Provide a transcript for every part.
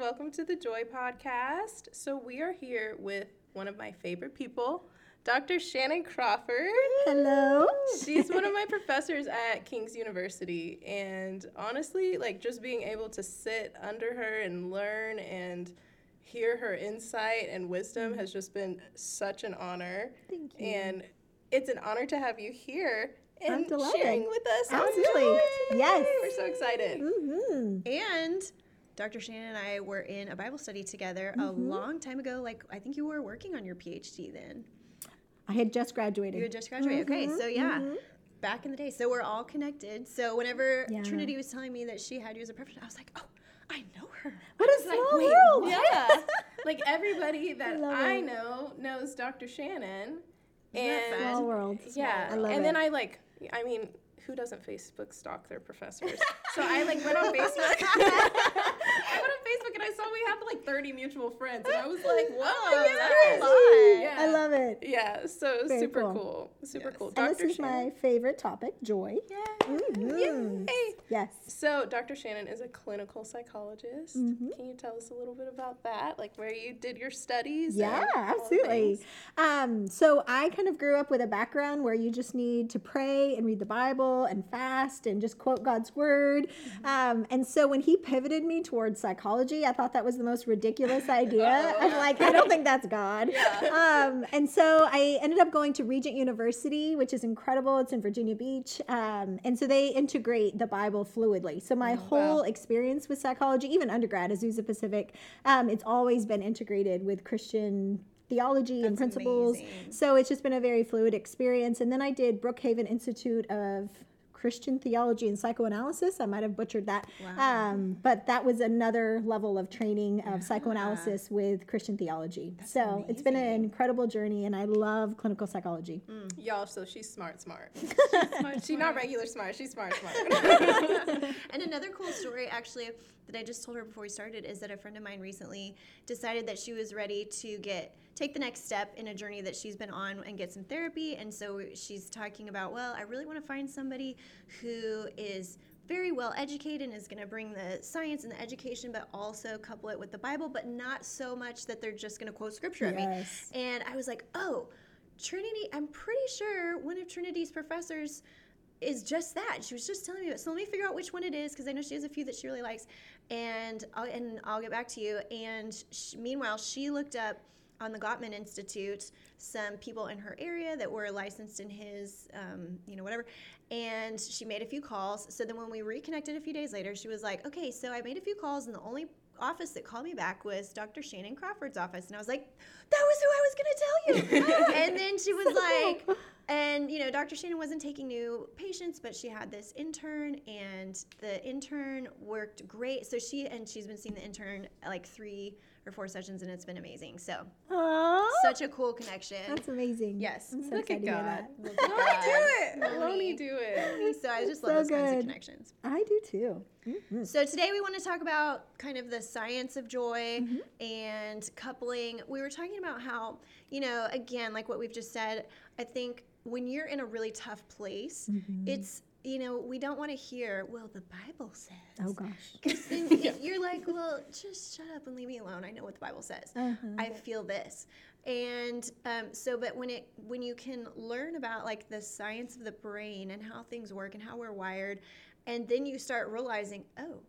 Welcome to the Joy Podcast. So, we are here with one of my favorite people, Dr. Shannan Crawford. Hello. She's one of my professors at King's University. And honestly, like just being able to sit under her and learn and hear her insight and wisdom has just been such an honor. Thank you. And it's an honor to have you here and sharing with us. Absolutely. Yes. We're so excited. hmm And Dr. Shannan and I were in a Bible study together a Mm-hmm. long time ago. Like, I think you were working on your PhD then. I had just graduated. You had just graduated. Okay, so yeah, back in the day. So we're all connected. So whenever Yeah. Trinity was telling me that she had you as a professor, I was like, oh, I know her. what a like, small wait, world. Yeah. like everybody that love I know knows Dr. Shannan. And? Small world. yeah. I love and then it. I like I mean, who doesn't Facebook stalk their professors? so I like went on Facebook. I went on Facebook and I saw we had like 30 mutual friends and I was like, whoa, Oh, that's that's a a lot. Yeah. I love it. Yeah, so Very super cool. cool. Super Yes. cool. And Dr. this is Shannan. my favorite topic, joy. Yeah. Mhm. Yay. Yes. So, Dr. Shannan is a clinical psychologist. Mhm. Can you tell us a little bit about that? Like where you did your studies? Yeah, absolutely. Um, so I kind of grew up with a background where you just need to pray and read the Bible and fast and just quote God's word. Mm-hmm. Um, and so when he pivoted me towards psychology, I thought that was the most ridiculous idea. I'm like, I don't think that's God. Um, and so I ended up going to Regent University, which is incredible. It's in Virginia Beach. Um, and so they integrate the Bible fluidly. So my whole experience with psychology, even undergrad, Azusa Pacific, um, it's always been integrated with Christian theology and principles. amazing. So it's just been a very fluid experience. And then I did Brookhaven Institute of Christian Theology and Psychoanalysis. I might have butchered that. Wow. Um, but that was another level of training of psychoanalysis with Christian theology. so it's been an incredible journey, and I love clinical psychology. Y'all, so she's smart, smart. She's not regular smart. She's smart, smart. and another cool story, actually, that I just told her before we started is that a friend of mine recently decided that she was ready to get take the next step in a journey that she's been on and get some therapy. And so she's talking about, well, I really want to find somebody who is very well educated and is going to bring the science and the education, but also couple it with the Bible, but not so much that they're just going to quote scripture at me. And I was like, oh, Trinity, I'm pretty sure one of Trinity's professors is just that. She was just telling me about. So let me figure out which one it is because I know she has a few that she really likes, and I'll, and I'll get back to you. And sh meanwhile, she looked up on the Gottman Institute some people in her area that were licensed in his, um, you know, whatever. And she made a few calls. So then when we reconnected a few days later, she was like, "Okay, so I made a few calls, and the only office that called me back was Dr. Shannan Crawford's office." And I was like, "That was who I was going to tell you." and then she was like. And you know, Dr. Shannan wasn't taking new patients, but she had this intern, and the intern worked great. So she and she's been seeing the intern like three or four sessions, and it's been amazing. So Aww. such a cool connection. That's amazing. Yes. I'm so Look at excited to hear God. that. Look at God. do it? Won't Won't he he? do it? So I just So love those kinds of connections. I do too. Mhm. So today we want to talk about kind of the science of joy Mm-hmm. and coupling. We were talking about how, you know, again, like what we've just said, I think when you're in a really tough place, Mm-hmm. it's you know, we don't want to hear, well, the Bible says. Oh gosh. 'Cause then y- you're like, well, just shut up and leave me alone. I know what the Bible says. Uh-huh. I feel this, and um, so, but when it when you can learn about like the science of the brain and how things work and how we're wired, and then you start realizing, oh,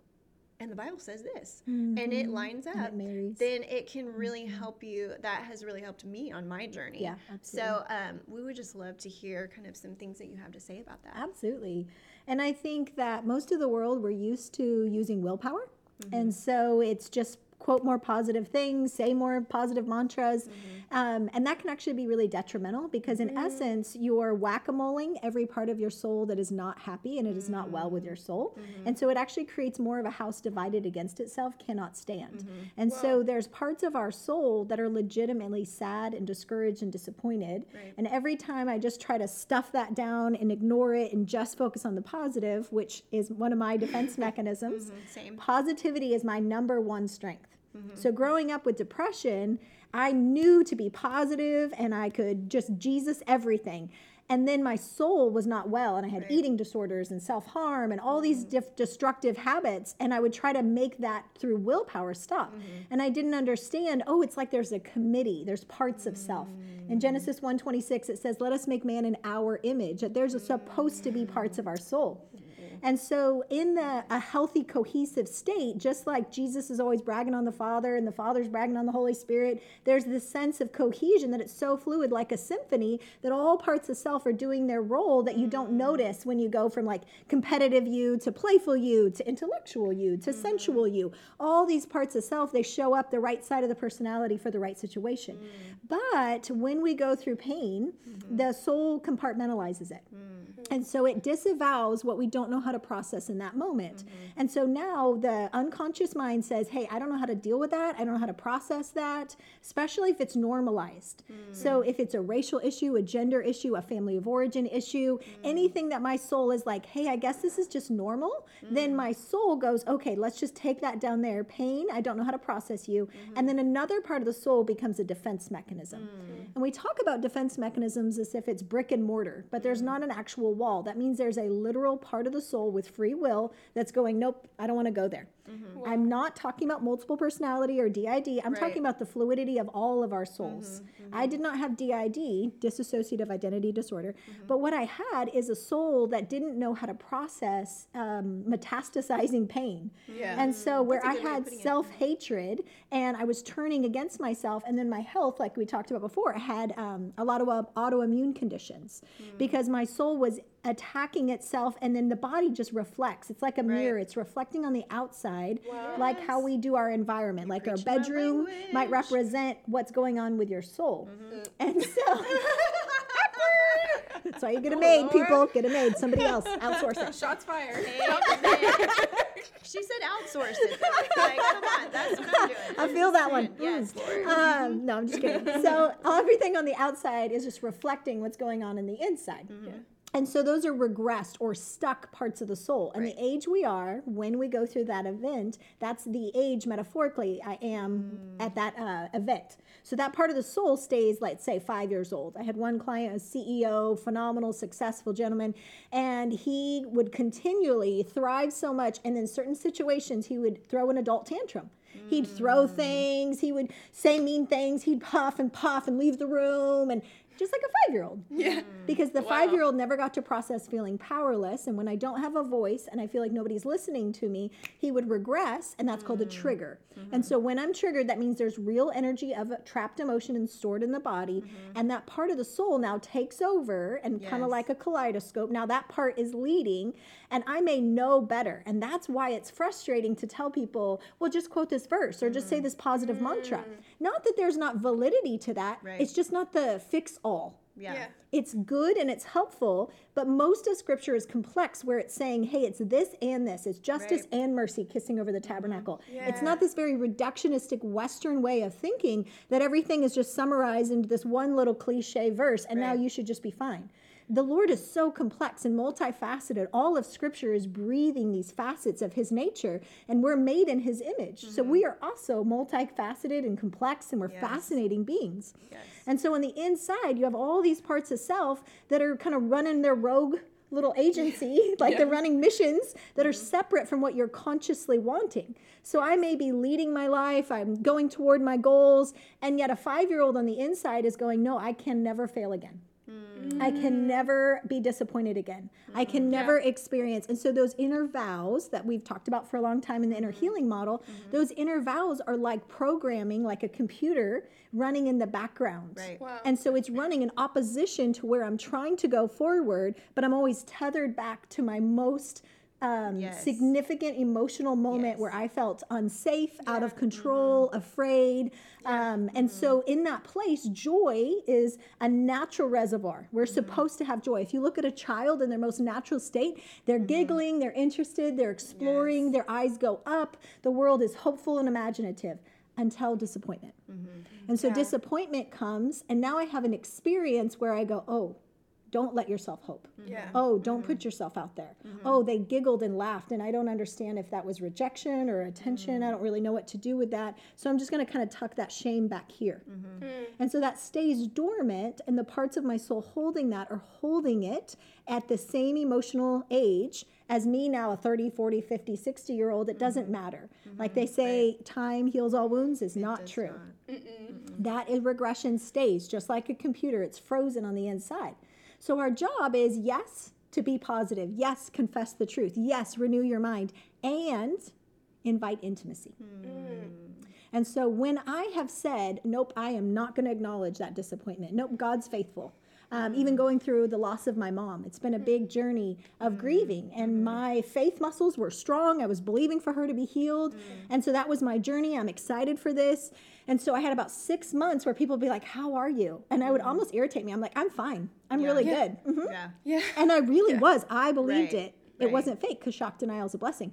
and the Bible says this, and it Mhm. lines it up. marries. Then it can really help you. That has really helped me on my journey. Yeah, absolutely. So um, we would just love to hear kind of some things that you have to say about that. Absolutely. And I think that most of the world we're used to using willpower. Mm-hmm. And so it's just quote more positive things, say more positive mantras. Mm-hmm. Um, and that can actually be really detrimental because, in essence, you're whack a moling every part of your soul that is not happy and it is not well with your soul. Mm-hmm. And so it actually creates more of a house divided against itself, cannot stand. Mm-hmm. And so there's parts of our soul that are legitimately sad and discouraged and disappointed. Right. And every time I just try to stuff that down and ignore it and just focus on the positive, which is one of my defense mechanisms, Same. positivity is my number one strength. Mm-hmm. So growing up with depression, I knew to be positive and I could just Jesus everything. and then my soul was not well and i had eating disorders and self-harm and all these mm-hmm. dif- destructive habits and i would try to make that through willpower stop mm-hmm. and i didn't understand oh it's like there's a committee there's parts of self. In genesis 126 it says let us make man in our image that there's supposed to be parts of our soul Mm-hmm. and so, in the a healthy, cohesive state, just like Jesus is always bragging on the Father and the Father's bragging on the Holy Spirit, there's this sense of cohesion that it's so fluid, like a symphony, that all parts of self are doing their role that you don't mm-hmm. notice when you go from like competitive you to playful you to intellectual you to mm-hmm. sensual you. All these parts of self, they show up the right side of the personality for the right situation. Mm. But when we go through pain, the soul compartmentalizes it. Mm. And so it disavows what we don't know how to process in that moment. Mm-hmm. And so now the unconscious mind says, hey, I don't know how to deal with that. I don't know how to process that, especially if it's normalized. Mm. So if it's a racial issue, a gender issue, a family of origin issue, mm. anything that my soul is like, hey, I guess this is just normal, then mm. my soul goes, okay, let's just take that down there. Pain, I don't know how to process you. Mm-hmm. And then another part of the soul becomes a defense mechanism. And we talk about defense mechanisms as if it's brick and mortar, but there's not an actual wall. That means there's a literal part of the soul with free will that's going, nope, I don't want to go there. I'm not talking about multiple personality or DID. I'm Right. talking about the fluidity of all of our souls. I did not have DID, dissociative identity disorder, but what I had is a soul that didn't know how to process um, metastasizing pain. Yeah. And so where That's a I good had self hatred and I was turning against myself, and then my health, like we talked about before, had um, a lot of uh, autoimmune conditions Hmm. because my soul was attacking itself, and then the body just reflects. It's like a mirror, it's reflecting on the outside, like how we do our environment. like our bedroom might represent what's going on with your soul. Mm-hmm. And so. That's why you get a maid, people. Get a maid. Somebody else. Outsource it. Shots fired. she said outsource it. Though. Like, come on, that's what I'm doing. I feel that one. Yes, Mm. Um, no, I'm just kidding. So everything on the outside is just reflecting what's going on in the inside. And so those are regressed or stuck parts of the soul. And the age we are when we go through that event, that's the age metaphorically I am at that uh, event. So that part of the soul stays, let's say, five years old. I had one client, a CEO, phenomenal, successful gentleman, and he would continually thrive so much. And in certain situations, he would throw an adult tantrum. He'd throw things, he would say mean things, he'd puff and puff and leave the room, and just like a five year old. Yeah. Hmm. Because the Wow. five year old never got to process feeling powerless. And when I don't have a voice and I feel like nobody's listening to me, he would regress, and that's called a hmm. trigger. Mm-hmm. And so when I'm triggered, that means there's real energy of trapped emotion and stored in the body. Mm-hmm. And that part of the soul now takes over and kind of like a kaleidoscope. Now that part is leading, and I may know better. And that's why it's frustrating to tell people, well, just quote this verse or just say mm-hmm. this positive mantra. Mm. Not that there's not validity to that, Right. it's just not the fix all yeah. Yeah. it's good and it's helpful, but most of scripture is complex where it's saying, hey, it's this and this. It's justice Right. and mercy kissing over the mm-hmm. tabernacle. It's not this very reductionistic Western way of thinking that everything is just summarized into this one little cliche verse and now you should just be fine. The Lord is so complex and multifaceted. All of scripture is breathing these facets of his nature, and we're made in his image. So mm-hmm. we are also multifaceted and complex, and we're Yes. fascinating beings. Yes. And so on the inside, you have all these parts of self that are kind of running their rogue little agency, like they're running missions that are mm-hmm. separate from what you're consciously wanting. So I may be leading my life, I'm going toward my goals, and yet a five year old on the inside is going, No, I can never fail again. I can mm. never be disappointed again. I can mm. never experience. And so those inner vows that we've talked about for a long time in the inner mm-hmm. healing model, mm-hmm. those inner vows are like programming, like a computer running in the background. Right. Wow. And so it's running in opposition to where I'm trying to go forward, but I'm always tethered back to my most um, Yes. significant emotional moment Yes. where I felt unsafe, out of mm-hmm. control, afraid. Um, and mm-hmm. so in that place, joy is a natural reservoir. We're mm-hmm. supposed to have joy. If you look at a child in their most natural state, they're giggling, they're interested, they're exploring, their eyes go up. The world is hopeful and imaginative until disappointment. And so Yeah. disappointment comes, and now I have an experience where I go, oh, don't let yourself hope. Mm-hmm. Yeah. Oh, don't mm-hmm. put yourself out there. Mm-hmm. Oh, they giggled and laughed, and I don't understand if that was rejection or attention. Mm. I don't really know what to do with that. So I'm just going to kind of tuck that shame back here. Mm. And so that stays dormant, and the parts of my soul holding that are holding it at the same emotional age as me now, a 30, 40, 50, 60 year old. It doesn't matter. Like they say, time heals all wounds is not true. not. That is regression stays just like a computer, it's frozen on the inside. So, our job is yes, to be positive, yes, confess the truth, yes, renew your mind, and invite intimacy. Hmm. And so, when I have said, nope, I am not going to acknowledge that disappointment, nope, God's faithful. Um, even going through the loss of my mom, it's been a hmm. big journey of hmm. grieving, and hmm. my faith muscles were strong. I was believing for her to be healed, and so that was my journey. I'm excited for this, and so I had about six months where people would be like, "How are you?" And I would almost irritate me. I'm like, "I'm fine. I'm Yeah. really Yeah. good." Mhm. Yeah. Yeah. And I really was. I believed Right, it. It right. wasn't fake because shock denial is a blessing.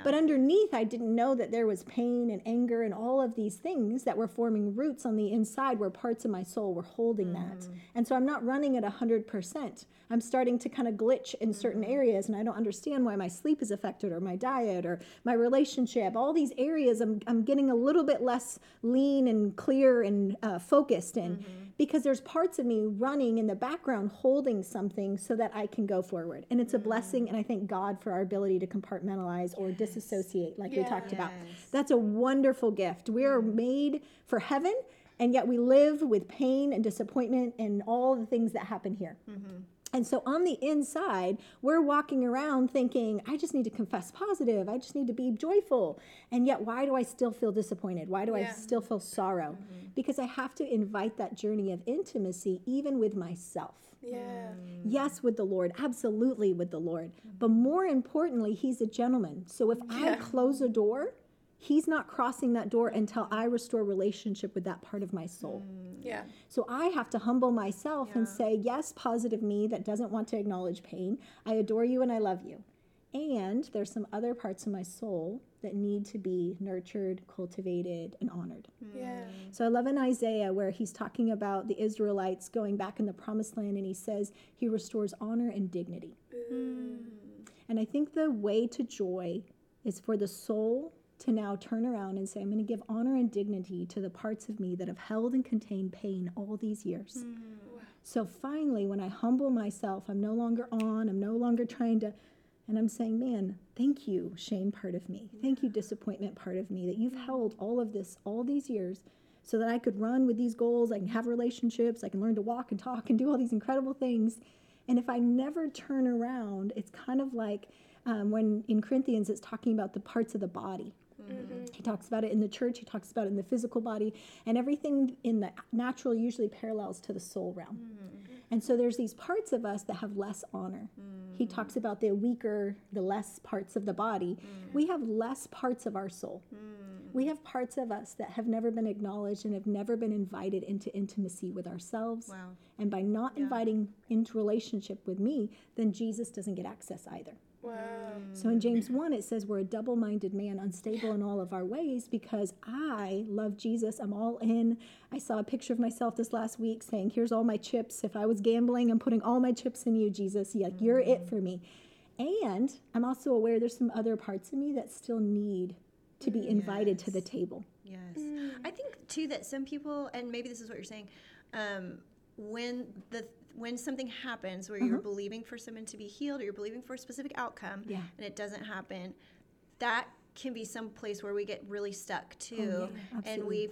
Yeah. But underneath, I didn't know that there was pain and anger and all of these things that were forming roots on the inside where parts of my soul were holding that. Mm-hmm. And so I'm not running at 100%. I'm starting to kind of glitch in certain Mm-hmm. areas, and I don't understand why my sleep is affected or my diet or my relationship. All these areas, I'm, I'm getting a little bit less lean and clear and uh, focused in Mm-hmm. Because there's parts of me running in the background holding something so that I can go forward. And it's a blessing, and I thank God for our ability to compartmentalize or disassociate, like we talked about. That's a wonderful gift. We are mm-hmm. made for heaven, and yet we live with pain and disappointment and all the things that happen here. Mm-hmm. And so on the inside, we're walking around thinking, I just need to confess positive. I just need to be joyful. And yet, why do I still feel disappointed? Why do I still feel sorrow? Mm-hmm. Because I have to invite that journey of intimacy, even with myself. Yeah. Mm. Yes, with the Lord, absolutely with the Lord. But more importantly, He's a gentleman. So if I close a door, He's not crossing that door until I restore relationship with that part of my soul. Mm. Yeah. So I have to humble myself and say, Yes, positive me that doesn't want to acknowledge pain. I adore you and I love you. And there's some other parts of my soul that need to be nurtured, cultivated, and honored. Mm. Yeah. So I love in Isaiah where he's talking about the Israelites going back in the promised land and he says he restores honor and dignity. Mm. And I think the way to joy is for the soul to now turn around and say, I'm going to give honor and dignity to the parts of me that have held and contained pain all these years. So finally, when I humble myself, I'm no longer on, I'm no longer trying to, and I'm saying, man, thank you, shame part of me. Thank you, disappointment part of me, that you've held all of this all these years so that I could run with these goals. I can have relationships, I can learn to walk and talk and do all these incredible things. And if I never turn around, it's kind of like um, when in Corinthians it's talking about the parts of the body. Mm-hmm. He talks about it in the church, he talks about it in the physical body, and everything in the natural usually parallels to the soul realm. Mm-hmm. And so there's these parts of us that have less honor. He mm. talks about the weaker, the less parts of the body. Mm. We have less parts of our soul. Mm. We have parts of us that have never been acknowledged and have never been invited into intimacy with ourselves. Wow. And by not inviting into relationship with me, then Jesus doesn't get access either. Wow. So in James 1, it says we're a double minded man, unstable in all of our ways because I love Jesus. I'm all in. I saw a picture of myself this last week saying, Here's all my chips. If I was gambling, I'm putting all my chips in you, Jesus. Like, you're it for me. And I'm also aware there's some other parts of me that still need to be invited to the table. Yes. I think too that some people, and maybe this is what you're saying, um, when the when something happens where you're mm-hmm. believing for someone to be healed or you're believing for a specific outcome Yeah. and it doesn't happen, that can be some place where we get really stuck oh, too. yeah, and we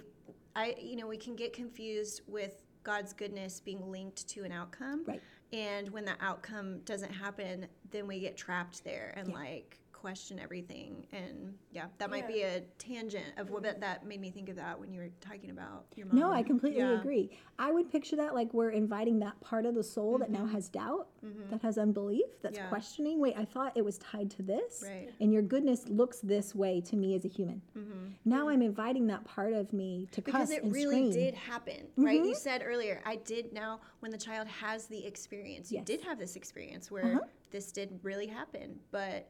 I you know, we can get confused with God's goodness being linked to an outcome. Right. And when that outcome doesn't happen, then we get trapped there and like question everything. And yeah, that might Yeah. be a tangent of what that made me think of that when you were talking about your mom. No, I completely Yeah. agree. I would picture that like we're inviting that part of the soul that now has doubt, that has unbelief, that's Mm-hmm. Yeah. questioning. Wait, I thought it was tied to this. Right. And your goodness looks this way to me as a human. Now I'm inviting that part of me to Mm-hmm. because it really scream. did happen, right? You said earlier, I did now when the child has the experience. You Yes. did have this experience where this did really happen, but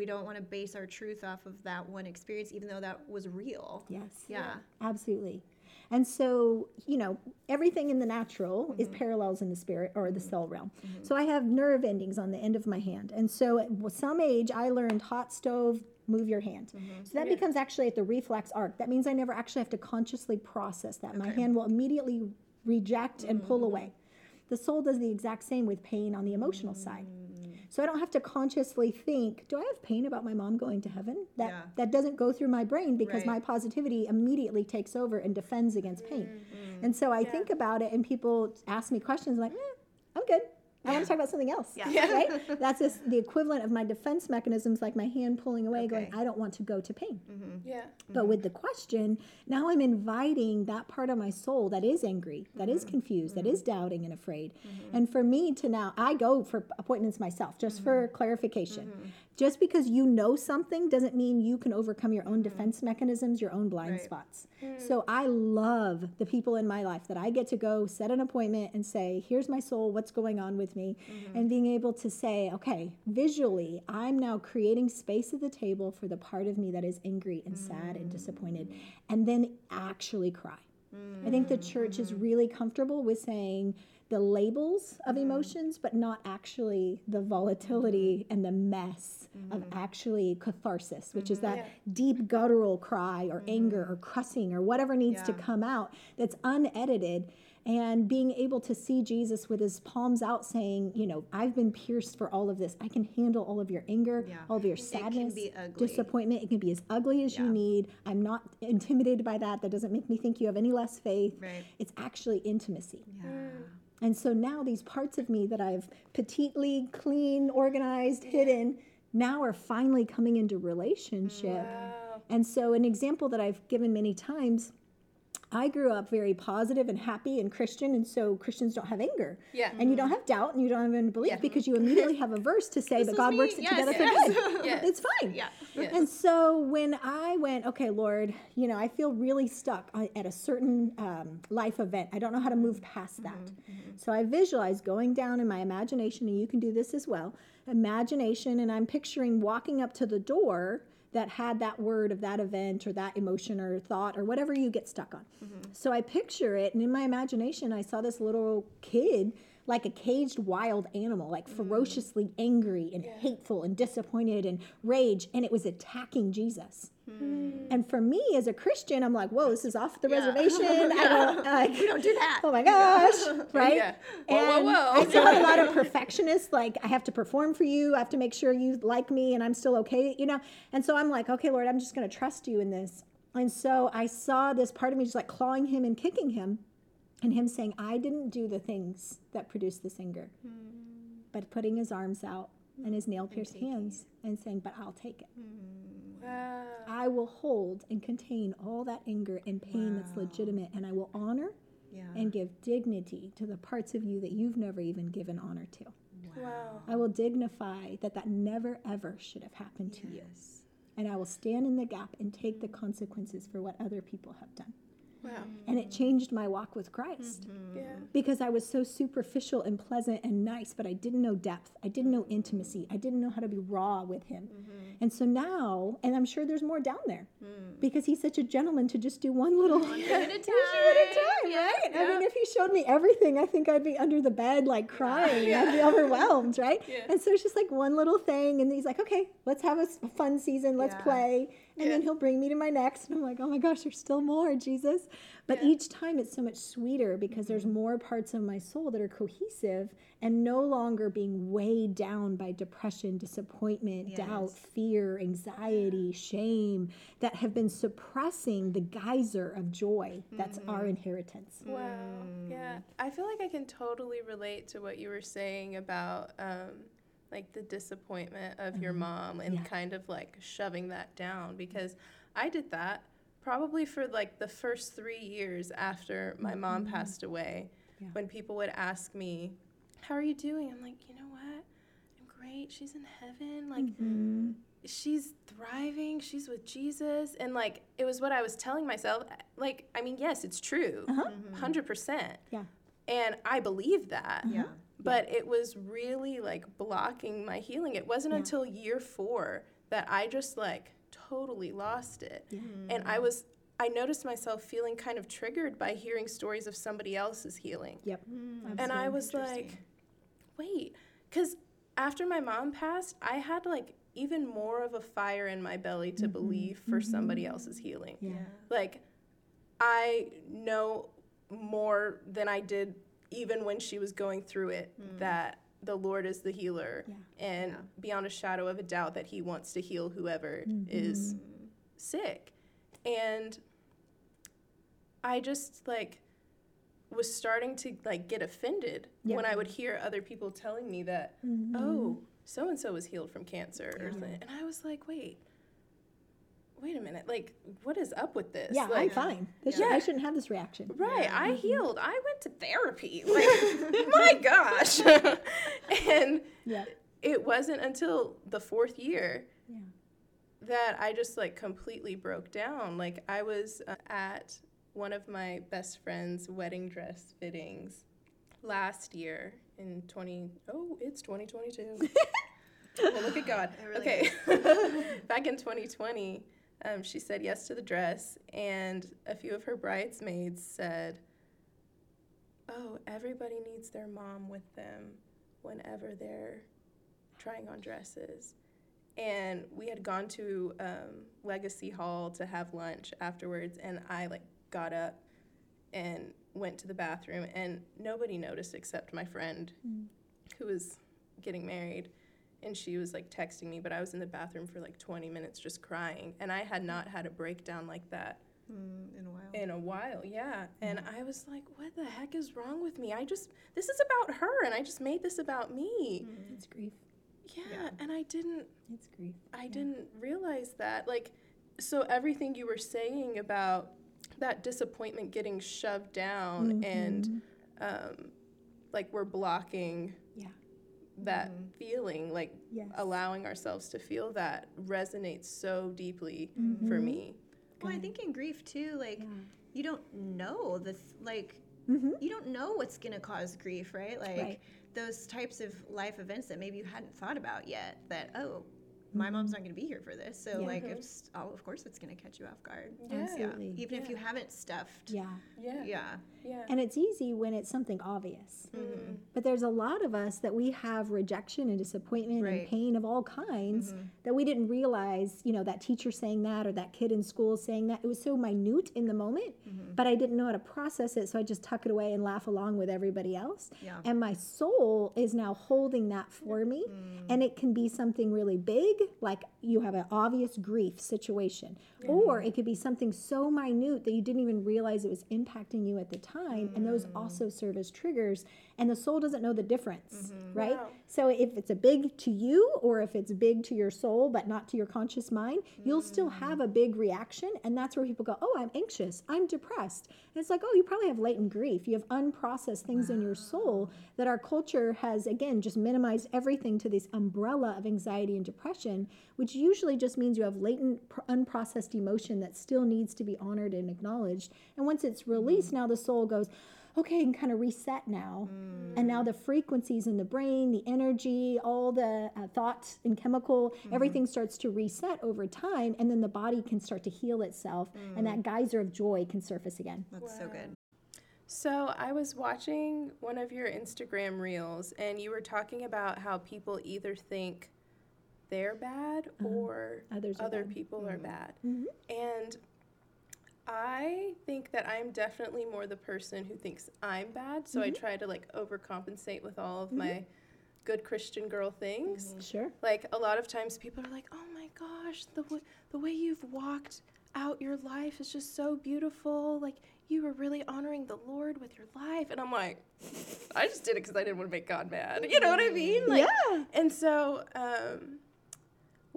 we don't want to base our truth off of that one experience, even though that was real. Yes. Yeah. Absolutely. And so, you know, everything in the natural is mm-hmm. parallels in the spirit or the mm-hmm. cell realm. Mm-hmm. So I have nerve endings on the end of my hand. And so at some age, I learned hot stove, move your hand. So that becomes actually at the reflex arc. That means I never actually have to consciously process that. My hand will immediately reject and pull away. The soul does the exact same with pain on the emotional side. Mm. So I don't have to consciously think, do I have pain about my mom going to heaven? That Yeah. that doesn't go through my brain because Right. my positivity immediately takes over and defends against pain. Mm-hmm. And so I think about it and people ask me questions like, eh, I'm good. I want to talk about something else. Yeah. Right? That's just the equivalent of my defense mechanisms, like my hand pulling away, going, I don't want to go to pain. Mm-hmm. Yeah. But mm-hmm. with the question, now I'm inviting that part of my soul that is angry, that is mm-hmm. confused, that is doubting and afraid. And for me to now, I go for appointments myself, just for clarification. Just because you know something doesn't mean you can overcome your own mm-hmm. defense mechanisms, your own blind Right. spots. Mm. So I love the people in my life that I get to go set an appointment and say, here's my soul, what's going on with me? Mm-hmm. And being able to say, okay, visually, I'm now creating space at the table for the part of me that is angry and sad and disappointed, mm. and then actually cry. I think the church is mm. really comfortable with saying the labels of emotions, but not actually the volatility and the mess of actually catharsis, which is that deep guttural cry or anger or cussing or whatever needs to come out that's unedited. And being able to see Jesus with his palms out saying, you know, I've been pierced for all of this. I can handle all of your anger, Yeah. all of your sadness, disappointment. It can be as ugly as you need. I'm not intimidated by that. That doesn't make me think you have any less faith. Right. It's actually intimacy. Yeah. And so now these parts of me that I've petitely, clean, organized, hidden, now are finally coming into relationship. Wow. And so, an example that I've given many times I grew up very positive and happy and Christian, and so Christians don't have anger. Yeah. And you don't have doubt and you don't have unbelief because you immediately have a verse to say, that God me. works it Yes, together yes. for good. Yes. It's fine. Yeah. Yes. And so when I went, okay, Lord, you know, I feel really stuck at a certain um, life event. I don't know how to move past that. So I visualized going down in my imagination, and you can do this as well imagination, and I'm picturing walking up to the door that had that word of that event or that emotion or thought or whatever you get stuck on. Mm-hmm. So I picture it, and in my imagination, I saw this little kid like a caged wild animal, like mm. ferociously angry and hateful and disappointed and rage, and it was attacking Jesus. Hmm. And for me as a Christian, I'm like, whoa, this is off the Yeah. reservation. I don't, like, We don't do that. oh my gosh, right? Yeah. Whoa, whoa, And whoa. I still have a lot of perfectionists. Like I have to perform for you. I have to make sure you like me, and I'm still okay, you know. And so I'm like, okay, Lord, I'm just going to trust you in this. And so I saw this part of me just like clawing him and kicking him, and him saying, I didn't do the things that produced this anger, but putting his arms out and his nail pierced hands and saying, but I'll take it. Wow. I will hold and contain all that anger and pain that's legitimate, and I will honor Yeah. and give dignity to the parts of you that you've never even given honor to. Wow. I will dignify that that never ever should have happened to you. And I will stand in the gap and take the consequences for what other people have done. Wow. And it changed my walk with Christ mm-hmm. Yeah. because I was so superficial and pleasant and nice, but I didn't know depth. I didn't know intimacy. I didn't know how to be raw with Him. Mm-hmm. And so now, and I'm sure there's more down there mm. because He's such a gentleman to just do one little One thing at a One thing at a time. time, right? I mean, if he showed me everything, I think I'd be under the bed, like crying. I'd be overwhelmed, right? Yeah. And so it's just like one little thing, and he's like, "Okay, let's have a fun season. Let's Yeah. play." And then he'll bring me to my next, and I'm like, "Oh my gosh, there's still more, Jesus!" But Yeah. each time it's so much sweeter because there's mm-hmm. more parts of my soul that are cohesive and no longer being weighed down by depression, disappointment, doubt, fear, anxiety, shame that have been suppressing the geyser of joy that's our mm-hmm. inheritance. Wow. Yeah. Mm. I feel like I can totally relate to what you were saying about um, like the disappointment of your mom and Yeah. kind of like shoving that down because I did that probably for like the first three years after my mom passed away. Yeah. When people would ask me, How are you doing? I'm like, You know what? I'm great. She's in heaven. Like, Mm-hmm. she's thriving she's with jesus and like it was what i was telling myself like i mean yes it's true Uh-huh. 100% Yeah. and i believe that Yeah. But it was really like blocking my healing it wasn't Yeah. until year four that i just like totally lost it Yeah. and i was I noticed myself feeling kind of triggered by hearing stories of somebody else's healing. Yep. And I was like, wait, because after my mom passed, I had like even more of a fire in my belly to mm-hmm. believe for somebody mm-hmm. else's healing. Yeah. Like, I know more than I did even when she was going through it that the Lord is the healer, Yeah. and Yeah. beyond a shadow of a doubt that He wants to heal whoever is sick. And I just like was starting to like get offended Yeah. when I would hear other people telling me that, Mhm. oh, so and so was healed from cancer, or Yeah. and I was like, wait, wait a minute, like what is up with this? Yeah, I'm fine. This Yeah. should, I shouldn't have this reaction. Right, Yeah. I healed. I went to therapy. Like, my gosh. and Yeah. it wasn't until the fourth year Yeah. that I just like completely broke down. Like I was uh, at one of my best friend's wedding dress fittings last year in 20 oh it's 2022 well, look at god really okay back in 2020 um, she said yes to the dress and a few of her bridesmaids said oh everybody needs their mom with them whenever they're trying on dresses and we had gone to um, legacy hall to have lunch afterwards and i like got up and went to the bathroom and nobody noticed except my friend Mm. who was getting married and she was like texting me but i was in the bathroom for like 20 minutes just crying and i had not had a breakdown like that Mm, in a while. in a while yeah and i was like what the heck is wrong with me i just this is about her and i just made this about me It's grief. yeah, Yeah. and i didn't It's grief. I didn't realize that. Like, so everything you were saying about that disappointment getting shoved down and Mhm. um, like we're blocking Yeah. That Mhm. feeling, like Yes. allowing ourselves to feel that resonates so deeply for Mhm. me. Well, I think in grief too, like Yeah. you don't know the th- like Mhm. you don't know what's gonna cause grief, right? Like Right. those types of life events that maybe you hadn't thought about yet. That oh, my mom's not gonna be here for this, so Mm-hmm. Yeah. like Mhm. it's oh, of course it's gonna catch you off guard. Yeah. Absolutely. Even if you haven't stuffed. Yeah. Yeah. Yeah. Yeah. And it's easy when it's something obvious. Mhm. But there's a lot of us that we have rejection and disappointment Right. and pain of all kinds Mhm. that we didn't realize, you know, that teacher saying that or that kid in school saying that. It was so minute in the moment, Mhm. but I didn't know how to process it. So I just tuck it away and laugh along with everybody else. Yeah. And my soul is now holding that for me. Mm. And it can be something really big, like you have an obvious grief situation, or it could be something so minute that you didn't even realize it was impacting you at the time. And those mm. also serve as triggers. And the soul doesn't know the difference, mm-hmm. right? Wow. So if it's a big to you, or if it's big to your soul, but not to your conscious mind, you'll still mm. have a big reaction. And that's where people go, Oh, I'm anxious, I'm depressed. And it's like, Oh, you probably have latent grief. You have unprocessed things in your soul that our culture has, again, just minimized everything to this umbrella of anxiety and depression, which usually just means you have latent, pr- unprocessed emotion that still needs to be honored and acknowledged. And once it's released, mm. now the soul goes, okay, I can kind of reset now. Mm. And now the frequencies in the brain, the energy, all the uh, thoughts and chemical, mm-hmm. everything starts to reset over time. And then the body can start to heal itself. And that mm. geyser of joy can surface again. That's so good. So I was watching one of your Instagram reels, and you were talking about how people either think they're bad uh-huh. or Others other bad. people are mm-hmm. bad. Mhm. And I think that I'm definitely more the person who thinks I'm bad, so I mm-hmm. try to like overcompensate with all of mm-hmm. my good Christian girl things. Mm-hmm. Sure. Like a lot of times people are like, "Oh my gosh, the w- the way you've walked out your life is just so beautiful. Like you were really honoring the Lord with your life." And I'm like, "I just did it cuz I didn't want to make God mad." You know what I mean? Like yeah. and so, um,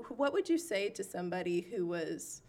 what would you say to somebody who was,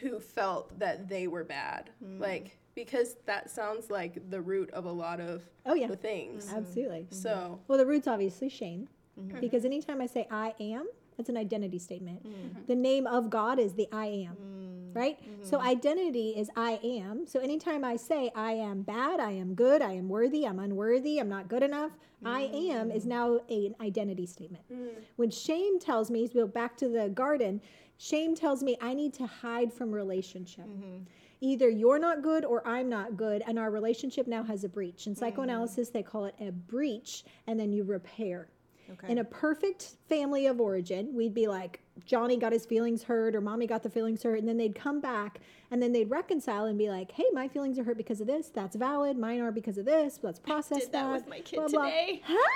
who felt that they were bad? Hmm. Like, because that sounds like the root of a lot of Oh, yeah. the things. Mm-hmm. Absolutely. So, mm-hmm. Well, the root's obviously shame. Mm-hmm. Because anytime I say I am, that's an identity statement. The name of God is the I am. Mm. right? So identity is I am. So anytime I say I am bad, I am good, I am worthy, I'm unworthy, I'm not good enough, I am is mm. now an identity statement. Mm. When shame tells me, so back to the garden, shame tells me I need to hide from relationship. Mm-hmm. Either you're not good or I'm not good, and our relationship now has a breach. In psychoanalysis, mm. they call it a breach, and then you repair. Okay. In a perfect family of origin, we'd be like, Johnny got his feelings hurt or mommy got the feelings hurt. And then they'd come back and then they'd reconcile and be like, hey, my feelings are hurt because of this. That's valid. Mine are because of this. Let's process did that with that, my kid blah, blah. today. Huh?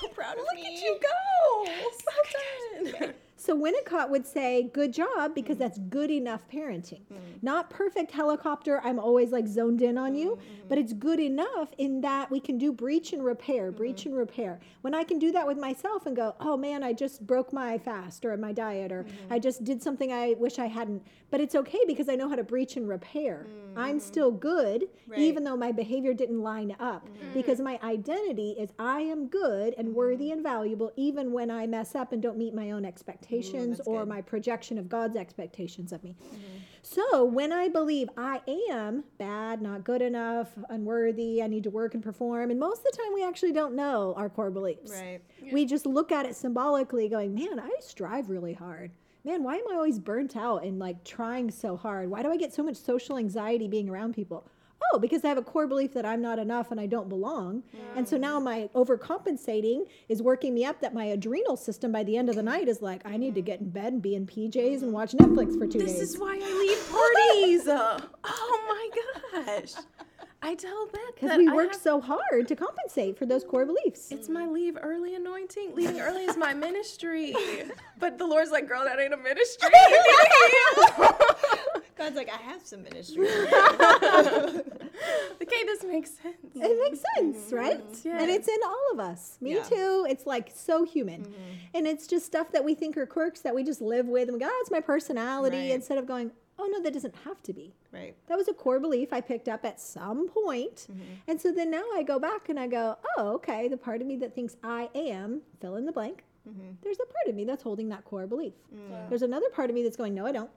so proud of Look me. at you go! Well done. So Winnicott would say, good job, because mm-hmm. that's good enough parenting. Mm-hmm. Not perfect helicopter, I'm always like zoned in on you, mm-hmm. but it's good enough in that we can do breach and repair, breach and repair. When I can do that with myself and go, oh man, I just broke my fast or my diet, or I just did something I wish I hadn't. But it's okay because I know how to breach and repair. I'm still good, even though my behavior didn't line up, because my identity is I am good and worthy and valuable, even when I mess up and don't meet my own expectations that's or good. my projection of God's expectations of me. Mm-hmm. So when I believe I am bad, not good enough, unworthy, I need to work and perform, and most of the time we actually don't know our core beliefs. Right. We just look at it symbolically, going, man, I strive really hard. Man, why am I always burnt out and like trying so hard? Why do I get so much social anxiety being around people? Oh, because I have a core belief that I'm not enough and I don't belong. And so now mm. my overcompensating is working me up that my adrenal system by the end of the night is like, I need to get in mm. bed and be in PJs and watch Netflix for two This days. This is why I leave parties. Oh my gosh. I tell Beth Because we work have- so hard to compensate for those core beliefs. It's my leave early anointing. Leaving early is my ministry. But the Lord's like, girl, that ain't a ministry. God's like, I have some ministry. okay, this makes sense. It makes sense, mm-hmm. right? Yeah. And it's in all of us. Me Yeah. too. It's like so human. Mm-hmm. And it's just stuff that we think are quirks that we just live with and we go, oh, it's my personality Right. instead of going, oh, no, that doesn't have to be. right. That was a core belief I picked up at some point. Mm-hmm. And so then now I go back and I go, oh, okay, the part of me that thinks I am, fill in the blank. There's a part of me that's holding that core belief. Mm. There's another part of me that's going, no, I don't.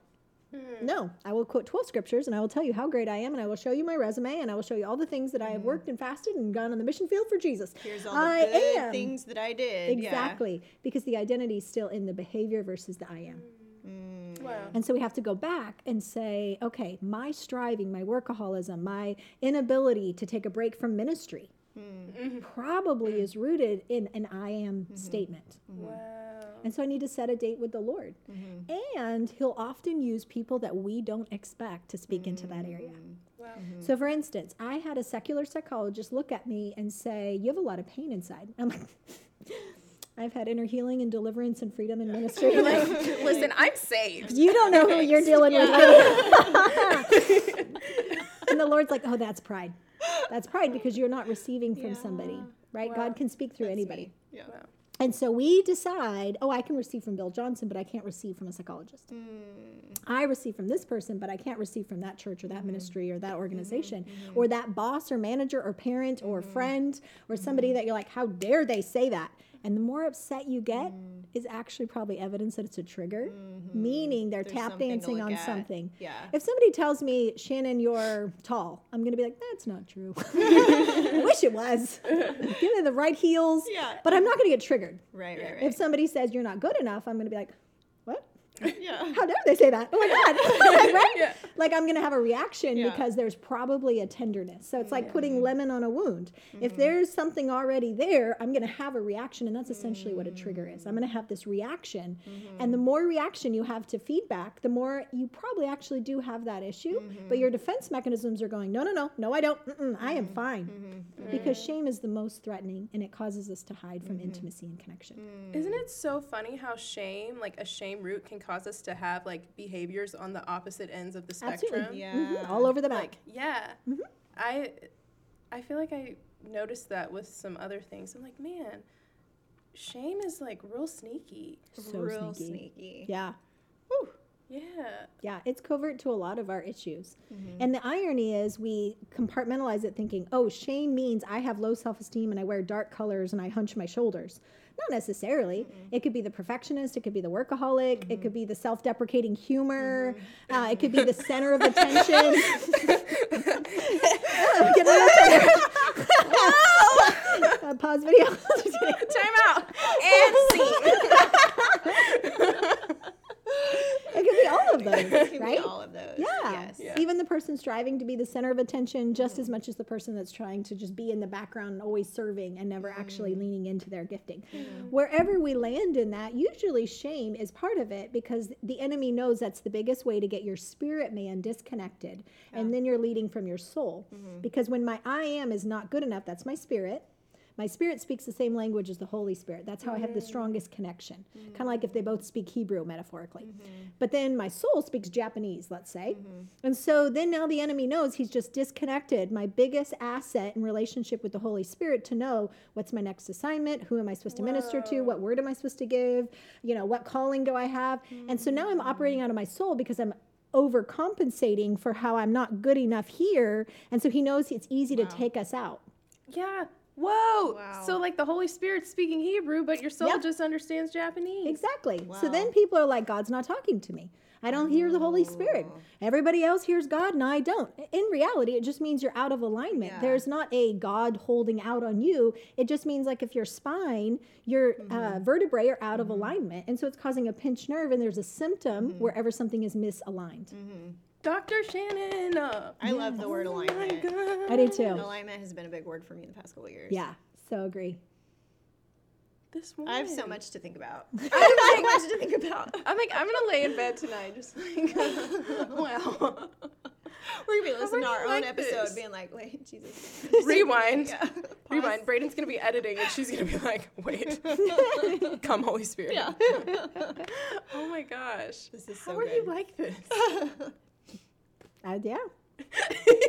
Hmm. No, I will quote 12 scriptures and I will tell you how great I am and I will show you my resume and I will show you all the things that I have hmm. worked and fasted and gone on the mission field for Jesus. Here's all the I good am. things that I did. yeah. Exactly. Because the identity is still in the behavior versus the I am. Hmm. Wow. And so we have to go back and say, okay, my striving, my workaholism, my inability to take a break from ministry Mm. probably mm. is rooted in an I am mm-hmm. statement. Mm-hmm. Wow. And so I need to set a date with the Lord. Mm-hmm. And He'll often use people that we don't expect to speak into that area. Wow. So, for instance, I had a secular psychologist look at me and say, You have a lot of pain inside. I'm like, I've had inner healing and deliverance and freedom and ministry. Like, Listen, I'm saved. you don't know who you're dealing with. and the Lord's like, Oh, that's pride. That's pride because you're not receiving from somebody, right? God can speak through anybody. Yeah. Wow. And so we decide, oh, I can receive from Bill Johnson, but I can't receive from a psychologist. Mm. I receive from this person, but I can't receive from that church or that mm-hmm. ministry or that mm-hmm. organization mm-hmm. or that boss or manager or parent or friend or somebody that you're like, how dare they say that? And the more upset you get mm. is actually probably evidence that it's a trigger, mm-hmm. meaning they're There's tap dancing on at. something. Yeah. If somebody tells me, Shannan, you're tall, I'm going to be like, that's not true. I wish it was. Give me the right heels. Yeah. But I'm not going to get triggered. Right, right, right. If somebody says you're not good enough, I'm going to be like? Yeah. How dare they say that? Oh my God. right? Yeah. Like I'm going to have a reaction Yeah. because there's probably a tenderness. So it's like putting lemon on a wound. Mm-hmm. If there's something already there, I'm going to have a reaction. And that's essentially what a trigger is. I'm going to have this reaction. Mm-hmm. And the more reaction you have to feedback, the more you probably actually do have that issue. Mm-hmm. But your defense mechanisms are going, no, no, no, no, I don't. Mm-mm, I Mm-hmm. am fine. Because shame is the most threatening and it causes us to hide from intimacy and connection. Isn't it so funny how shame, like a shame root, can cause us to have like behaviors on the opposite ends of the spectrum? Absolutely. Yeah. Mhm, All over the map. Like, yeah. I, I feel like I noticed that with some other things. I'm like, man, shame is like real sneaky. so Real sneaky. sneaky. Yeah. Yeah. Yeah, it's covert to a lot of our issues. And the irony is, we compartmentalize it thinking, oh, shame means I have low self esteem and I wear dark colors and I hunch my shoulders. Not necessarily. It could be the perfectionist, it could be the workaholic, it could be the self deprecating humor, uh, it could be the center of attention. It. Uh, pause video. Time out. And scene. It could be all of those, It can be right? all of those. Yeah. Yes. Yeah. Even the person striving to be the center of attention just as mm-hmm. much as the person that's trying to just be in the background and always serving and never actually mm-hmm. leaning into their gifting. Mm-hmm. Wherever we land in that, usually shame is part of it because the enemy knows that's the biggest way to get your spirit man disconnected. And then you're leading from your soul. Because when my I am is not good enough, that's my spirit. My spirit speaks the same language as the Holy Spirit. That's how I have the mm-hmm. strongest connection. Mm-hmm. Kind of like if they both speak Hebrew metaphorically. Mm-hmm. But then my soul speaks Japanese, let's say. And so then now the enemy knows he's just disconnected my biggest asset in relationship with the Holy Spirit to know what's my next assignment, who am I supposed to minister to, what word am I supposed to give, you know, what calling do I have? And so now I'm operating mm. out of my soul because I'm overcompensating for how I'm not good enough here. And so he knows it's easy to take us out. Yeah. Whoa. Wow. So like the Holy Spirit's speaking Hebrew, but your soul Yeah. just understands Japanese. Exactly. So then people are like, God's not talking to me. I don't hear the Holy Spirit. Oh. Everybody else hears God and I don't. In reality, it just means you're out of alignment. Yeah. There's not a God holding out on you. It just means like if your spine, your uh, mm-hmm. vertebrae are out of mm-hmm. alignment. And so it's causing a pinched nerve and there's a symptom mm-hmm. wherever something is misaligned. Dr. Shannan. Uh, I love the word oh alignment. God. I do too. Alignment has been a big word for me in the past couple of years. Yeah, so agree. This I have so much to think about. I have so much to think about. I'm like, I'm gonna lay in bed tonight, just like, wow. We're gonna be listening to our own like episode, this? being like, "Wait, Jesus." Rewind. Yeah. Rewind. Braden's gonna be editing, and she's gonna be like, "Wait, come, Holy Spirit." Yeah. Oh my gosh. This is so How so are you like this? Uh,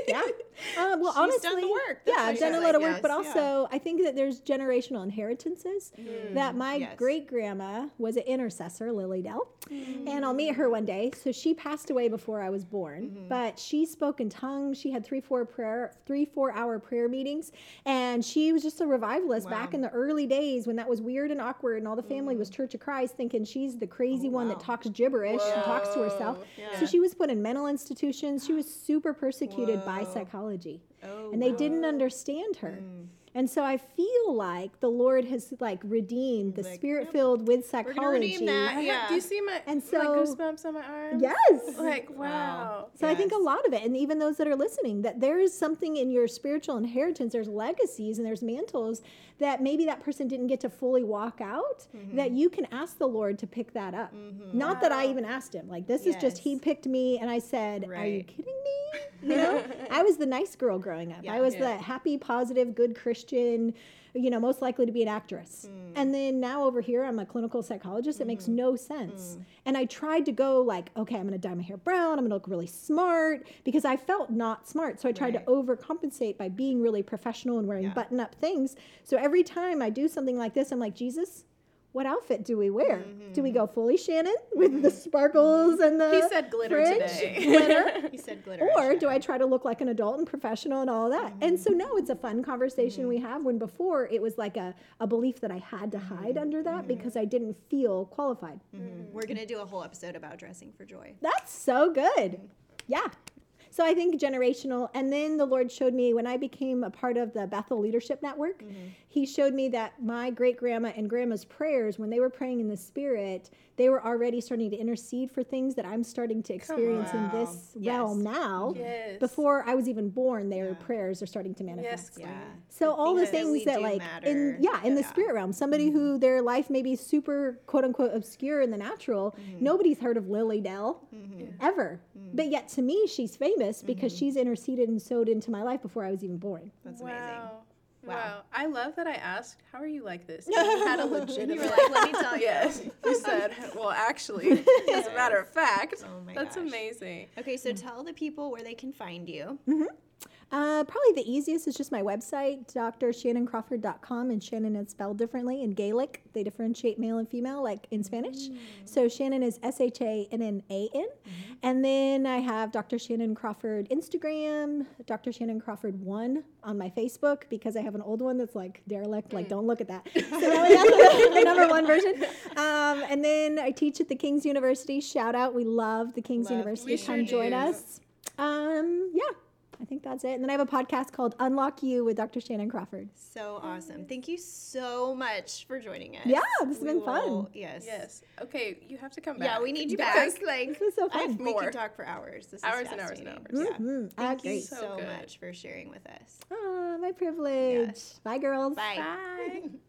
yeah. Yeah. Uh, well, She's honestly, done the work. That's yeah, I've done a lot of work, but also I think that there's generational inheritances. Mm-hmm. That my yes. great grandma was an intercessor, Lily Dell, mm-hmm. and I'll meet her one day. So she passed away before I was born, mm-hmm. but she spoke in tongues. She had three, four prayer, three, four hour prayer meetings, and she was just a revivalist back in the early days when that was weird and awkward, and all the family was Church of Christ, thinking she's the crazy oh, one that talks gibberish and talks to herself. Whoa. So she was put in mental institutions. She was super persecuted by psychology Oh, and they didn't oh, understand her. Mm. And so I feel like the Lord has like redeemed the Like, spirit filled with gonna psychology. redeem that. I have- Yeah. do you see my And my so- goosebumps on my arms? Yes. Like wow. So I think a lot of it, and even those that are listening, that there is something in your spiritual inheritance. There's legacies and there's mantles that maybe that person didn't get to fully walk out. Mm-hmm. That you can ask the Lord to pick that up. Mm-hmm. Not that I even asked him. Like this is just He picked me, and I said, "Are you kidding me?" You know, I was the nice girl growing up. I was Yeah. the happy, positive, good Christian. You know, most likely to be an actress. Hmm. And then now over here, I'm a clinical psychologist. It makes hmm. no hmm. sense. And I tried to go like, okay, I'm going to dye my hair brown. I'm going to look really smart because I felt not smart. So I tried Right. to overcompensate by being really professional and wearing Yeah. button up things. So every time I do something like this, I'm like, Jesus, what outfit do we wear? Do we go mm-hmm. fully Shannan with the mm-hmm. sparkles and the He said glitter fringe? today. Glitter? He said glitter. Or do I try to look like an adult and professional and all that? And so mm-hmm. now it's a fun conversation we have when before it was like a, a belief that I had to hide under that because I didn't feel qualified. We're gonna do a whole episode about dressing for joy. That's so good. Yeah. So I think generational. And then the Lord showed me when I became a part of the Bethel Leadership Network, He showed me that my great grandma and grandma's prayers, when they were praying in the Spirit, they were already starting to intercede for things that I'm starting to experience in Wow. this Yes. realm now. Yes. Before I was even born, their Yeah. prars are starting to manifest. Yes, Yeah. Queen. So all the things that that, like matter. in yeah in the spirit realm, somebody who mm-hmm. their life may be super quote unquote obscure in the natural, mm-hmm. nobody's heard of Lily Dell mm-hmm. ever, but yet to me she's famous because she's interceded and sowed into my life before I was even born. That's wow. amazing. Wow. I love that I asked, how are you like this? And you had a legitimate. You were like, let me tell you. Yes. You said, well, actually, as a matter of fact. Oh my That's gosh. amazing. Okay, so mm-hmm. tell the people where they can find you. Mm-hmm. Uh, probably the easiest is just my website, drshannancrawford.com, and Shannon is spelled differently in Gaelic. They differentiate male and female, like in Spanish. So Shannan is S H A N N A N. And then I have Dr. Shannan Crawford Instagram, Dr. Shannan Crawford 1 on my Facebook because I have an old one that's like derelict, like don't look at that. So now we have the, the number one version. Um, and then I teach at the King's University. Shout out, we love the King's Love- University. Come join us. Um, yeah, I think that's it. And then I have a podcast called Unlock You with Dr. Shannan Crawford. So awesome. Thank you so much for joining us. Yeah, this has We been fun. Yes. Yes. Okay, you have to come back. Yeah, we need you because- back. Like This was so I- fun. we More. could talk for hours. This Hours is and hours and hours. Yeah. Mhm. Ah, Thank you so, So much for sharing with us. Oh, my privilege. Yes. Bye, girls. Bye. Bye.